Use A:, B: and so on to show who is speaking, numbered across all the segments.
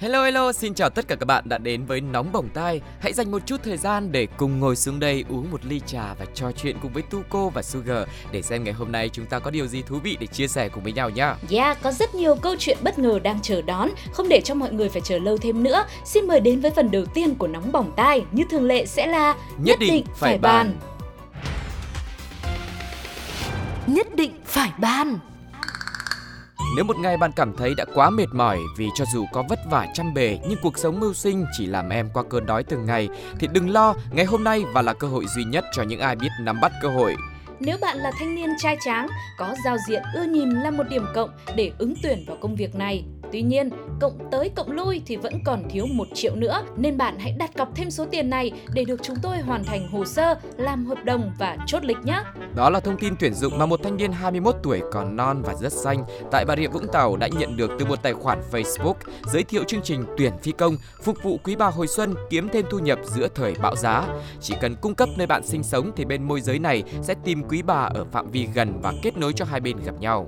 A: Hello hello, xin chào tất cả các bạn đã đến với Nóng Bỏng Tai. Hãy dành một chút thời gian để cùng ngồi xuống đây uống một ly trà và trò chuyện cùng với Tuko và Sugar để xem ngày hôm nay chúng ta có điều gì thú vị để chia sẻ cùng với nhau nhá.
B: Yeah, có rất nhiều câu chuyện bất ngờ đang chờ đón, không để cho mọi người phải chờ lâu thêm nữa. Xin mời đến với phần đầu tiên của Nóng Bỏng Tai, như thường lệ sẽ là
A: Nhất định phải bàn.
C: Nhất định phải ban
A: nếu một ngày bạn cảm thấy đã quá mệt mỏi vì cho dù có vất vả chăm bề nhưng cuộc sống mưu sinh chỉ làm em qua cơn đói từng ngày thì đừng lo, ngày hôm nay và là cơ hội duy nhất cho những ai biết nắm bắt cơ hội.
B: Nếu bạn là thanh niên trai tráng, có giao diện ưa nhìn là một điểm cộng để ứng tuyển vào công việc này. Tuy nhiên, cộng tới cộng lui thì vẫn còn thiếu 1 triệu nữa, nên bạn hãy đặt cọc thêm số tiền này để được chúng tôi hoàn thành hồ sơ, làm hợp đồng và chốt lịch nhé.
A: Đó là thông tin tuyển dụng mà một thanh niên 21 tuổi còn non và rất xanh tại Bà Rịa Vũng Tàu đã nhận được từ một tài khoản Facebook giới thiệu chương trình tuyển phi công phục vụ quý bà hồi xuân kiếm thêm thu nhập giữa thời bão giá. Chỉ cần cung cấp nơi bạn sinh sống thì bên môi giới này sẽ tìm quý bà ở phạm vi gần và kết nối cho hai bên gặp nhau.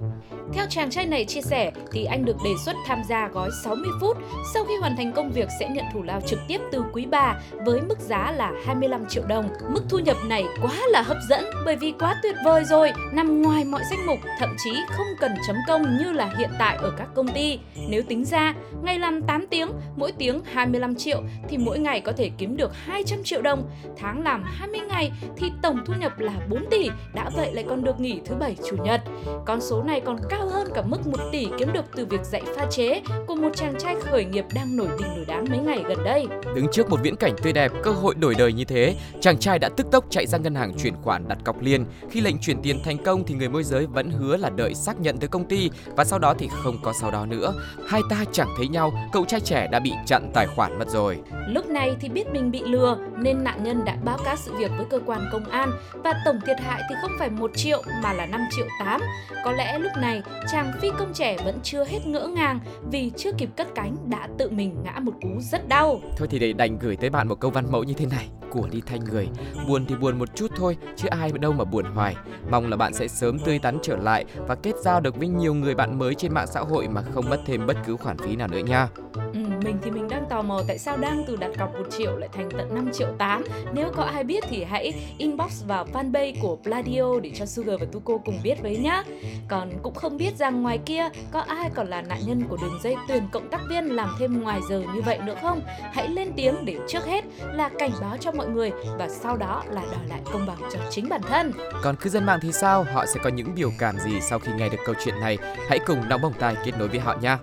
B: Theo chàng trai này chia sẻ thì anh được đề xuất tham gia gói 60 phút. Sau khi hoàn thành công việc sẽ nhận thủ lao trực tiếp từ quý bà với mức giá là 25 triệu đồng. Mức thu nhập này quá là hấp dẫn bởi vì quá tuyệt vời rồi, nằm ngoài mọi danh mục, thậm chí không cần chấm công như là hiện tại ở các công ty. Nếu tính ra, ngày làm 8 tiếng, mỗi tiếng 25 triệu thì mỗi ngày có thể kiếm được 200 triệu đồng. Tháng làm 20 ngày thì tổng thu nhập là 4 tỷ, đã vậy lại còn được nghỉ thứ bảy chủ nhật. Con số này còn cao hơn cả mức 1 tỷ kiếm được từ việc dạy pha chế của một chàng trai khởi nghiệp đang nổi đình nổi đám mấy ngày gần đây.
A: Đứng trước một viễn cảnh tươi đẹp, cơ hội đổi đời như thế, chàng trai đã tức tốc chạy ra ngân hàng chuyển khoản đặt cọc liền. Khi lệnh chuyển tiền thành công thì người môi giới vẫn hứa là đợi xác nhận từ công ty và sau đó thì không có sau đó nữa. Hai ta chẳng thấy nhau, cậu trai trẻ đã bị chặn tài khoản mất rồi.
B: Lúc này thì biết mình bị lừa nên nạn nhân đã báo cáo sự việc với cơ quan công an và tổng thiệt hại thì không phải 1 triệu mà là 5 triệu 8. Có lẽ lúc này chàng phi công trẻ vẫn chưa hết ngỡ ngàng vì chưa kịp cất cánh đã tự mình ngã một cú rất đau.
A: Thôi thì để đành gửi tới bạn một câu văn mẫu như thế này. Của đi thanh người, buồn thì buồn một chút thôi, chứ ai đâu mà buồn hoài. Mong là bạn sẽ sớm tươi tắn trở lại và kết giao được với nhiều người bạn mới trên mạng xã hội mà không mất thêm bất cứ khoản phí nào nữa nha.
B: Ừ, mình thì mình đang tò mò tại sao đang từ đặt cọc 1 triệu lại thành tận 5 triệu 8 Nếu có ai biết thì hãy inbox vào fanpage của Pladio để cho Sugar và Tuko cùng biết với nhá. Còn cũng không biết rằng ngoài kia có ai còn là nạn nhân của đường dây tuyển cộng tác viên làm thêm ngoài giờ như vậy nữa không? Hãy lên tiếng để trước hết là cảnh báo cho mọi người và sau đó là đòi lại công bằng cho chính bản thân.
A: Còn cư dân mạng thì sao? Họ sẽ có những biểu cảm gì sau khi nghe được câu chuyện này? Hãy cùng nóng bỏng tay kết nối với họ nha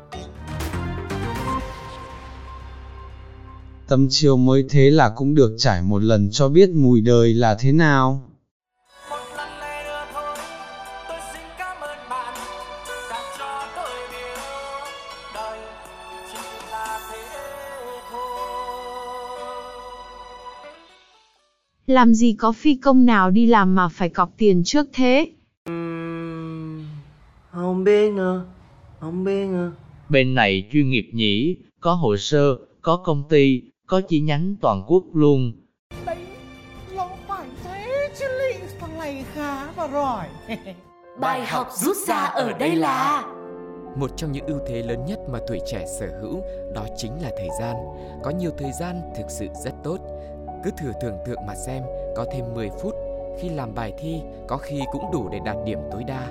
D: Tâm chiều mới thế là cũng được trải một lần cho biết mùi đời là thế nào.
E: một lần lẻ nữa thôi tôi xin cảm ơn bạn đã cho tôi biết đời chỉ là thế thôi
F: Làm gì có phi công nào đi làm mà phải cọc tiền trước thế?
G: Không biết nữa, không biết nữa.
H: Bên này chuyên nghiệp nhỉ, có hồ sơ, có công ty, có chi nhánh toàn quốc luôn.
C: Bài học rút ra ở đây là
A: Một trong những ưu thế lớn nhất mà tuổi trẻ sở hữu đó chính là thời gian. Có nhiều thời gian thực sự rất tốt. Cứ thử tưởng tượng mà xem, có thêm 10 phút khi làm bài thi, có khi cũng đủ để đạt điểm tối đa.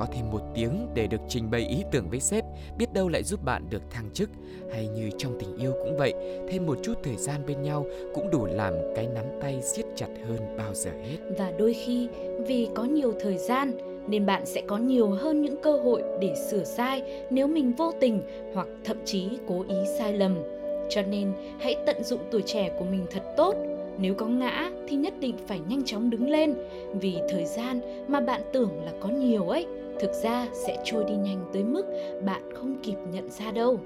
A: Có thêm một tiếng để được trình bày ý tưởng với sếp, biết đâu lại giúp bạn được thăng chức. Hay như trong tình yêu cũng vậy, thêm một chút thời gian bên nhau cũng đủ làm cái nắm tay siết chặt hơn bao giờ hết.
B: Và đôi khi vì có nhiều thời gian nên bạn sẽ có nhiều hơn những cơ hội để sửa sai nếu mình vô tình hoặc thậm chí cố ý sai lầm. Cho nên hãy tận dụng tuổi trẻ của mình thật tốt. Nếu có ngã thì nhất định phải nhanh chóng đứng lên vì thời gian mà bạn tưởng là có nhiều ấy thực ra sẽ trôi đi nhanh tới mức bạn không kịp nhận ra đâu.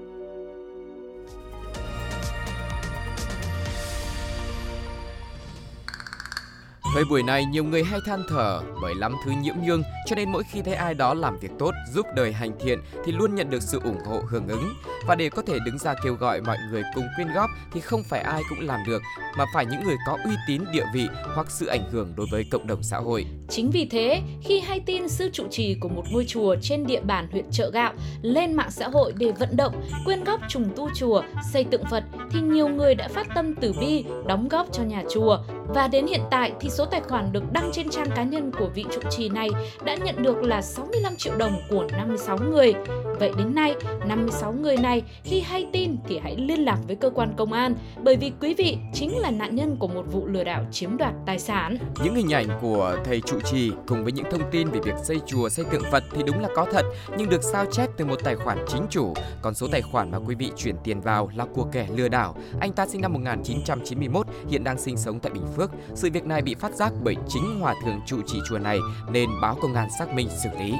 A: Thời buổi này nhiều người hay than thở bởi lắm thứ nhiễm nhương cho nên mỗi khi thấy ai đó làm việc tốt giúp đời hành thiện thì luôn nhận được sự ủng hộ hưởng ứng. Và để có thể đứng ra kêu gọi mọi người cùng quyên góp thì không phải ai cũng làm được mà phải những người có uy tín địa vị hoặc sự ảnh hưởng đối với cộng đồng xã hội.
B: Chính vì thế, khi hay tin sư trụ trì của một ngôi chùa trên địa bàn huyện Chợ Gạo lên mạng xã hội để vận động quyên góp trùng tu chùa, xây tượng Phật thì nhiều người đã phát tâm từ bi đóng góp cho nhà chùa và đến hiện tại thì số tài khoản được đăng trên trang cá nhân của vị trụ trì này đã nhận được là 65 triệu đồng của 56 người. Vậy đến nay, 56 người này khi hay tin thì hãy liên lạc với cơ quan công an bởi vì quý vị chính là nạn nhân của một vụ lừa đảo chiếm đoạt tài sản.
A: Những hình ảnh của thầy trụ trì cùng với những thông tin về việc xây chùa, xây tượng Phật thì đúng là có thật, nhưng được sao chép từ một tài khoản chính chủ. Còn số tài khoản mà quý vị chuyển tiền vào là của kẻ lừa đảo. Anh ta sinh năm 1991, hiện đang sinh sống tại Bình Phước. Sự việc này bị phát giác bởi chính hòa thượng trụ trì chùa này nên báo công an xác minh xử lý.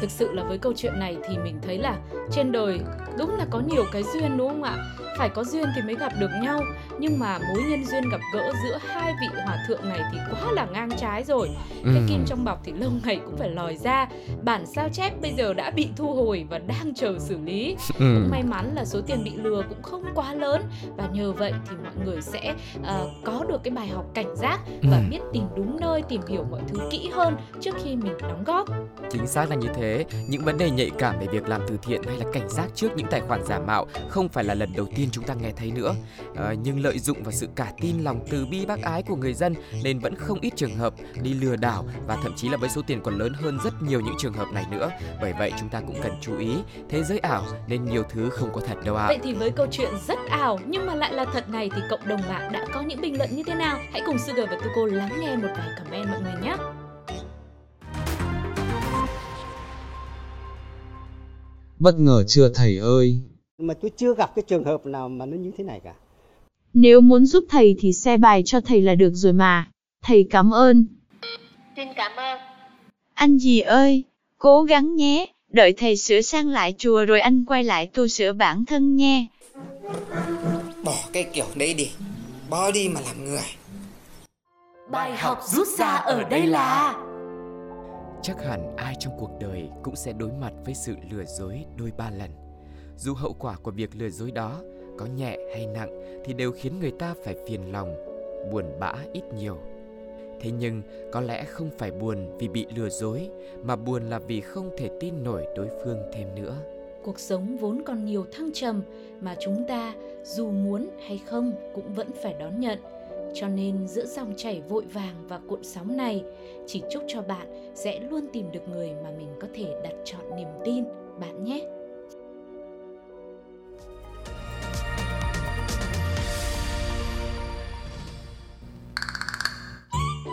B: Thực sự là với câu chuyện này thì mình thấy là trên đời đúng là có nhiều cái duyên đúng không ạ? Phải có duyên thì mới gặp được nhau Nhưng mà mối nhân duyên gặp gỡ giữa hai vị hòa thượng này thì quá là ngang trái rồi Cái
A: Ừ.
B: kim trong bọc thì lâu ngày cũng phải lòi ra Bản sao chép bây giờ đã bị thu hồi và đang chờ xử lý
A: Ừ.
B: Cũng may mắn là số tiền bị lừa cũng không quá lớn Và nhờ vậy thì mọi người sẽ ờ, có được cái bài học cảnh giác Và
A: Ừ.
B: biết tìm đúng nơi, tìm hiểu mọi thứ kỹ hơn trước khi mình đóng góp
A: Chính xác là như thế, những vấn đề nhạy cảm về việc làm từ thiện hay là cảnh giác trước những tài khoản giả mạo không phải là lần đầu tiên chúng ta nghe thấy nữa. À, nhưng lợi dụng vào sự cả tin lòng từ bi bác ái của người dân nên vẫn không ít trường hợp đi lừa đảo và thậm chí là với số tiền còn lớn hơn rất nhiều những trường hợp này nữa. Bởi vậy chúng ta cũng cần chú ý, thế giới ảo nên nhiều thứ không có thật đâu ạ.
B: Vậy thì với câu chuyện rất ảo nhưng mà lại là thật này thì cộng đồng mạng đã có những bình luận như thế nào? Hãy cùng Sugar và Tuko lắng nghe một vài comment mọi người nhé.
D: Bất ngờ chưa thầy ơi?
I: mà tôi chưa gặp cái trường hợp nào mà nó như thế này cả
F: Nếu muốn giúp thầy thì xe bài cho thầy là được rồi mà. Thầy cảm ơn.
J: Xin cảm ơn.
C: Anh gì ơi, cố gắng nhé, đợi thầy sửa sang lại chùa rồi anh quay lại tu sửa bản thân nghe.
K: Bỏ cái kiểu đấy đi Bỏ đi mà làm người
C: Bài học rút ra ở đây là
A: Chắc hẳn ai trong cuộc đời cũng sẽ đối mặt với sự lừa dối đôi ba lần. Dù hậu quả của việc lừa dối đó có nhẹ hay nặng thì đều khiến người ta phải phiền lòng, buồn bã ít nhiều. Thế nhưng có lẽ không phải buồn vì bị lừa dối mà buồn là vì không thể tin nổi đối phương thêm nữa.
B: Cuộc sống vốn còn nhiều thăng trầm mà chúng ta dù muốn hay không cũng vẫn phải đón nhận. Cho nên giữa dòng chảy vội vàng và cuộn sóng này, chỉ chúc cho bạn sẽ luôn tìm được người mà mình có thể đặt chọn niềm tin bạn nhé.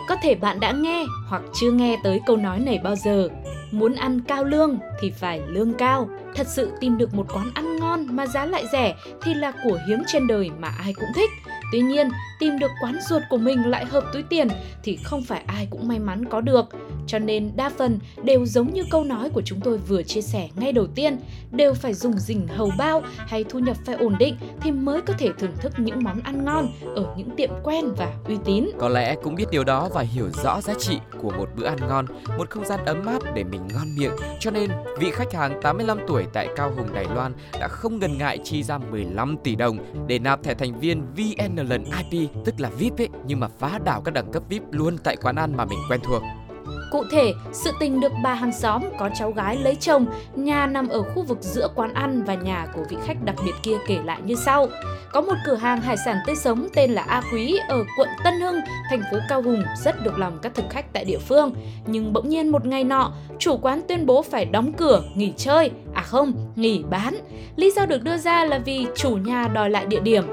B: Có thể bạn đã nghe hoặc chưa nghe tới câu nói này bao giờ. Muốn ăn cao lương thì phải lương cao. Thật sự tìm được một quán ăn ngon mà giá lại rẻ thì là của hiếm trên đời mà ai cũng thích. Tuy nhiên, tìm được quán ruột của mình lại hợp túi tiền thì không phải ai cũng may mắn có được. Cho nên đa phần đều giống như câu nói của chúng tôi vừa chia sẻ ngay đầu tiên, đều phải dùng rình hầu bao hay thu nhập phải ổn định thì mới có thể thưởng thức những món ăn ngon ở những tiệm quen và uy tín.
A: Có lẽ cũng biết điều đó và hiểu rõ giá trị của một bữa ăn ngon, một không gian ấm áp để mình ngon miệng. Cho nên, vị khách hàng 85 tuổi tại Cao Hùng Đài Loan đã không ngần ngại chi ra 15 tỷ đồng để nạp thẻ thành viên VN lần IP, tức là VIP ấy, nhưng mà phá đảo các đẳng cấp VIP luôn tại quán ăn mà mình quen thuộc.
B: Cụ thể, sự tình được bà hàng xóm có cháu gái lấy chồng, nhà nằm ở khu vực giữa quán ăn và nhà của vị khách đặc biệt kia kể lại như sau. Có một cửa hàng hải sản tươi sống tên là A Quý ở quận Tân Hưng, thành phố Cao Hùng rất được lòng các thực khách tại địa phương. Nhưng bỗng nhiên một ngày nọ, chủ quán tuyên bố phải đóng cửa, nghỉ chơi, à không, nghỉ bán. Lý do được đưa ra là vì chủ nhà đòi lại địa điểm.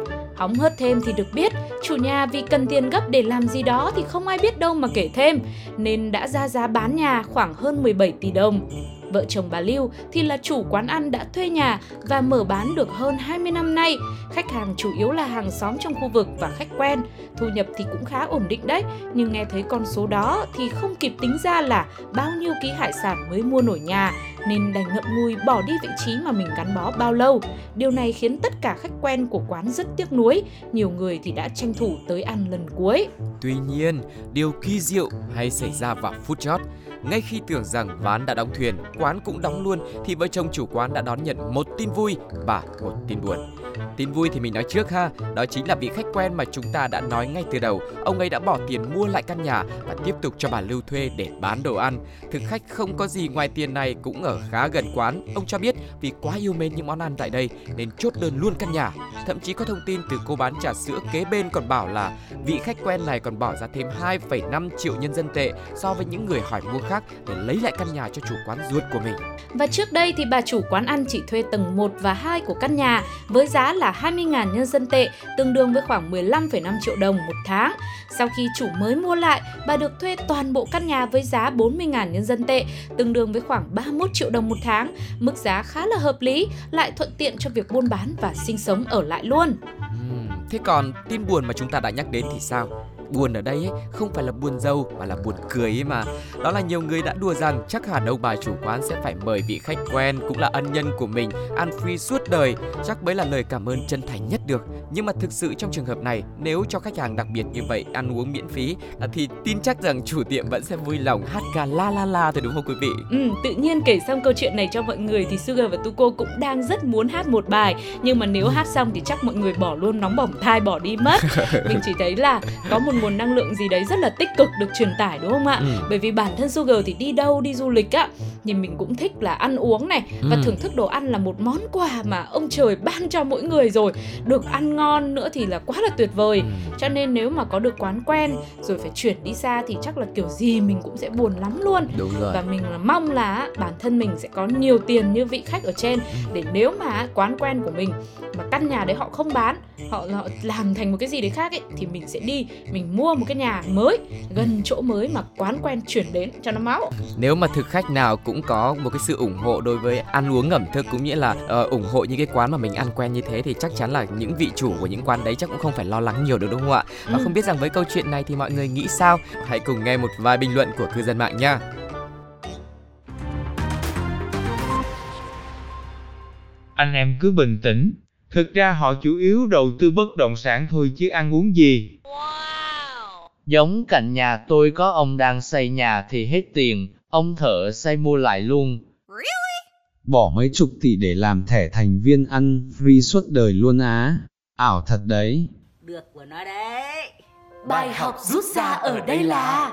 B: Hóng hớt thêm thì được biết, chủ nhà vì cần tiền gấp để làm gì đó thì không ai biết đâu mà kể thêm, nên đã ra giá bán nhà khoảng hơn 17 tỷ đồng. Vợ chồng bà Lưu thì là chủ quán ăn đã thuê nhà và mở bán được hơn 20 năm nay. Khách hàng chủ yếu là hàng xóm trong khu vực và khách quen. Thu nhập thì cũng khá ổn định đấy, nhưng nghe thấy con số đó thì không kịp tính ra là bao nhiêu ký hải sản mới mua nổi nhà nên đành ngậm ngùi bỏ đi vị trí mà mình gắn bó bao lâu. Điều này khiến tất cả khách quen của quán rất tiếc nuối, nhiều người thì đã tranh thủ tới ăn lần cuối.
A: Tuy nhiên, điều kỳ diệu hay xảy ra vào phút chót. Ngay khi tưởng rằng ván đã đóng thuyền, quán cũng đóng luôn thì vợ chồng chủ quán đã đón nhận một tin vui và một tin buồn. Tin vui thì mình nói trước ha, đó chính là vị khách quen mà chúng ta đã nói ngay từ đầu. Ông ấy đã bỏ tiền mua lại căn nhà và tiếp tục cho bà Lưu thuê để bán đồ ăn. Thực khách không có gì ngoài tiền này cũng ở khá gần quán. Ông cho biết vì quá yêu mến những món ăn tại đây nên chốt đơn luôn căn nhà. Thậm chí có thông tin từ cô bán trà sữa kế bên còn bảo là vị khách quen này còn bỏ ra thêm 2,5 triệu nhân dân tệ so với những người hỏi mua khác để lấy lại căn nhà cho chủ quán ruột của mình.
B: Và trước đây thì bà chủ quán ăn chỉ thuê tầng 1 và 2 của căn nhà với giá là 20.000 nhân dân tệ, tương đương với khoảng 15,5 triệu đồng một tháng. Sau khi chủ mới mua lại, bà được thuê toàn bộ căn nhà với giá 40.000 nhân dân tệ, tương đương với khoảng 31 triệu đồng một tháng. Mức giá khá là hợp lý, lại thuận tiện cho việc buôn bán và sinh sống ở lại luôn.
A: Thế còn tin buồn mà chúng ta đã nhắc đến thì sao? Buồn ở đây ấy, không phải là buồn dâu mà là buồn cười ấy mà. Đó là nhiều người đã đùa rằng chắc hẳn ông bà chủ quán sẽ phải mời vị khách quen cũng là ân nhân của mình ăn free suốt đời. Chắc mới là lời cảm ơn chân thành nhất được. Nhưng mà thực sự trong trường hợp này, nếu cho khách hàng đặc biệt như vậy ăn uống miễn phí à, thì tin chắc rằng chủ tiệm vẫn sẽ vui lòng hát ca la la la thôi đúng không quý vị?
B: Ừ, tự nhiên kể xong câu chuyện này cho mọi người thì Sugar và Tuko cũng đang rất muốn hát một bài nhưng mà nếu hát xong thì chắc mọi người bỏ luôn nóng bỏng thai bỏ đi mất. Mình chỉ thấy là có một nguồn năng lượng gì đấy rất là tích cực được truyền tải đúng không ạ?
A: Ừ.
B: Bởi vì bản thân Sugar thì đi đâu đi du lịch á thì mình cũng thích là ăn uống này và
A: Ừ.
B: thưởng thức đồ ăn là một món quà mà ông trời ban cho mỗi người rồi. Được ăn ngon nữa thì là quá là tuyệt vời.
A: Ừ.
B: Cho nên nếu mà có được quán quen rồi phải chuyển đi xa thì chắc là kiểu gì mình cũng sẽ buồn lắm luôn
A: Đúng rồi.
B: và mình là mong là bản thân mình sẽ có nhiều tiền như vị khách ở trên để nếu mà quán quen của mình mà căn nhà đấy họ không bán họ, họ làm thành một cái gì đấy khác ấy thì mình sẽ đi mình mua một cái nhà mới gần chỗ mới mà quán quen chuyển đến cho nó máu
A: Nếu mà thực khách nào cũng có một cái sự ủng hộ đối với ăn uống ẩm thực cũng nghĩa là ờ, ủng hộ những cái quán mà mình ăn quen như thế thì chắc chắn là những vị chủ của những quán đấy chắc cũng không phải lo lắng nhiều được đúng không ạ? Và
B: Ừ.
A: không biết rằng với câu chuyện này thì mọi người nghĩ sao? Hãy cùng nghe một vài bình luận của cư dân mạng nha.
L: Anh em cứ bình tĩnh. Thực ra họ chủ yếu đầu tư bất động sản thôi chứ ăn uống gì.
H: Giống cạnh nhà tôi có ông đang xây nhà thì hết tiền, ông thợ xây mua lại luôn.
D: Bỏ mấy chục tỷ để làm thẻ thành viên ăn free suốt đời luôn á. Ảo thật đấy.
M: Được của nó đấy.
B: Bài học rút ra ở đây là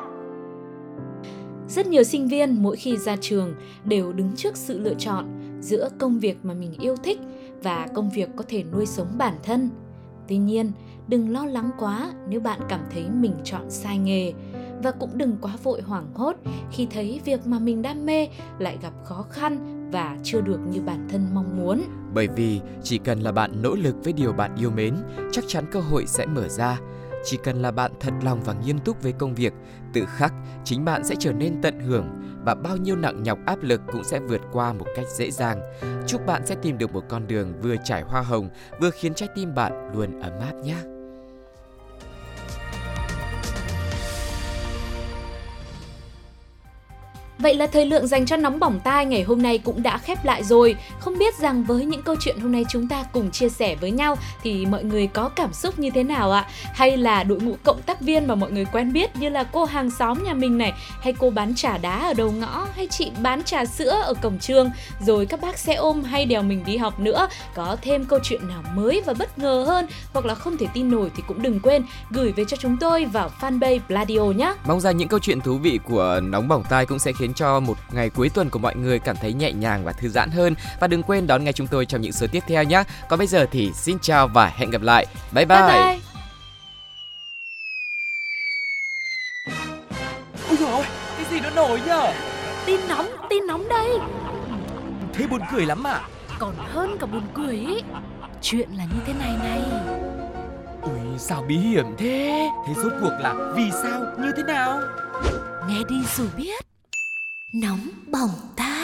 B: Rất nhiều sinh viên mỗi khi ra trường đều đứng trước sự lựa chọn giữa công việc mà mình yêu thích và công việc có thể nuôi sống bản thân. Tuy nhiên, đừng lo lắng quá nếu bạn cảm thấy mình chọn sai nghề và cũng đừng quá vội hoảng hốt khi thấy việc mà mình đam mê lại gặp khó khăn và chưa được như bản thân mong muốn.
A: Bởi vì chỉ cần là bạn nỗ lực với điều bạn yêu mến, chắc chắn cơ hội sẽ mở ra. Chỉ cần là bạn thật lòng và nghiêm túc với công việc, tự khắc chính bạn sẽ trở nên tận hưởng và bao nhiêu nặng nhọc áp lực cũng sẽ vượt qua một cách dễ dàng. Chúc bạn sẽ tìm được một con đường vừa trải hoa hồng, vừa khiến trái tim bạn luôn ấm áp nhé.
B: Vậy là thời lượng dành cho nóng bỏng tai ngày hôm nay cũng đã khép lại rồi. Không biết rằng với những câu chuyện hôm nay chúng ta cùng chia sẻ với nhau thì mọi người có cảm xúc như thế nào ạ? Hay là đội ngũ cộng tác viên mà mọi người quen biết như là cô hàng xóm nhà mình này, hay cô bán trà đá ở đầu ngõ, hay chị bán trà sữa ở cổng trường, rồi các bác xe ôm hay đèo mình đi học nữa, có thêm câu chuyện nào mới và bất ngờ hơn hoặc là không thể tin nổi thì cũng đừng quên gửi về cho chúng tôi vào fanpage Pladio nhé.
A: Mong rằng những câu chuyện thú vị của Nóng Bỏng Tai cũng sẽ khiến cho một ngày cuối tuần của mọi người cảm thấy nhẹ nhàng và thư giãn hơn. Và đừng quên đón nghe chúng tôi trong những số tiếp theo nhé. Còn bây giờ thì xin chào và hẹn gặp lại. Bye bye!
B: Bye bye.
N: Ôi, cái gì nó nổi nhở?
B: Tin nóng, tin nóng đây.
N: Thế buồn cười lắm à?
B: Còn hơn cả buồn cười ý. Chuyện là như thế này này.
N: Ui, sao bí hiểm thế? Thế rốt cuộc là vì sao, như thế nào?
B: Nghe đi rồi biết. Nóng bỏng tai.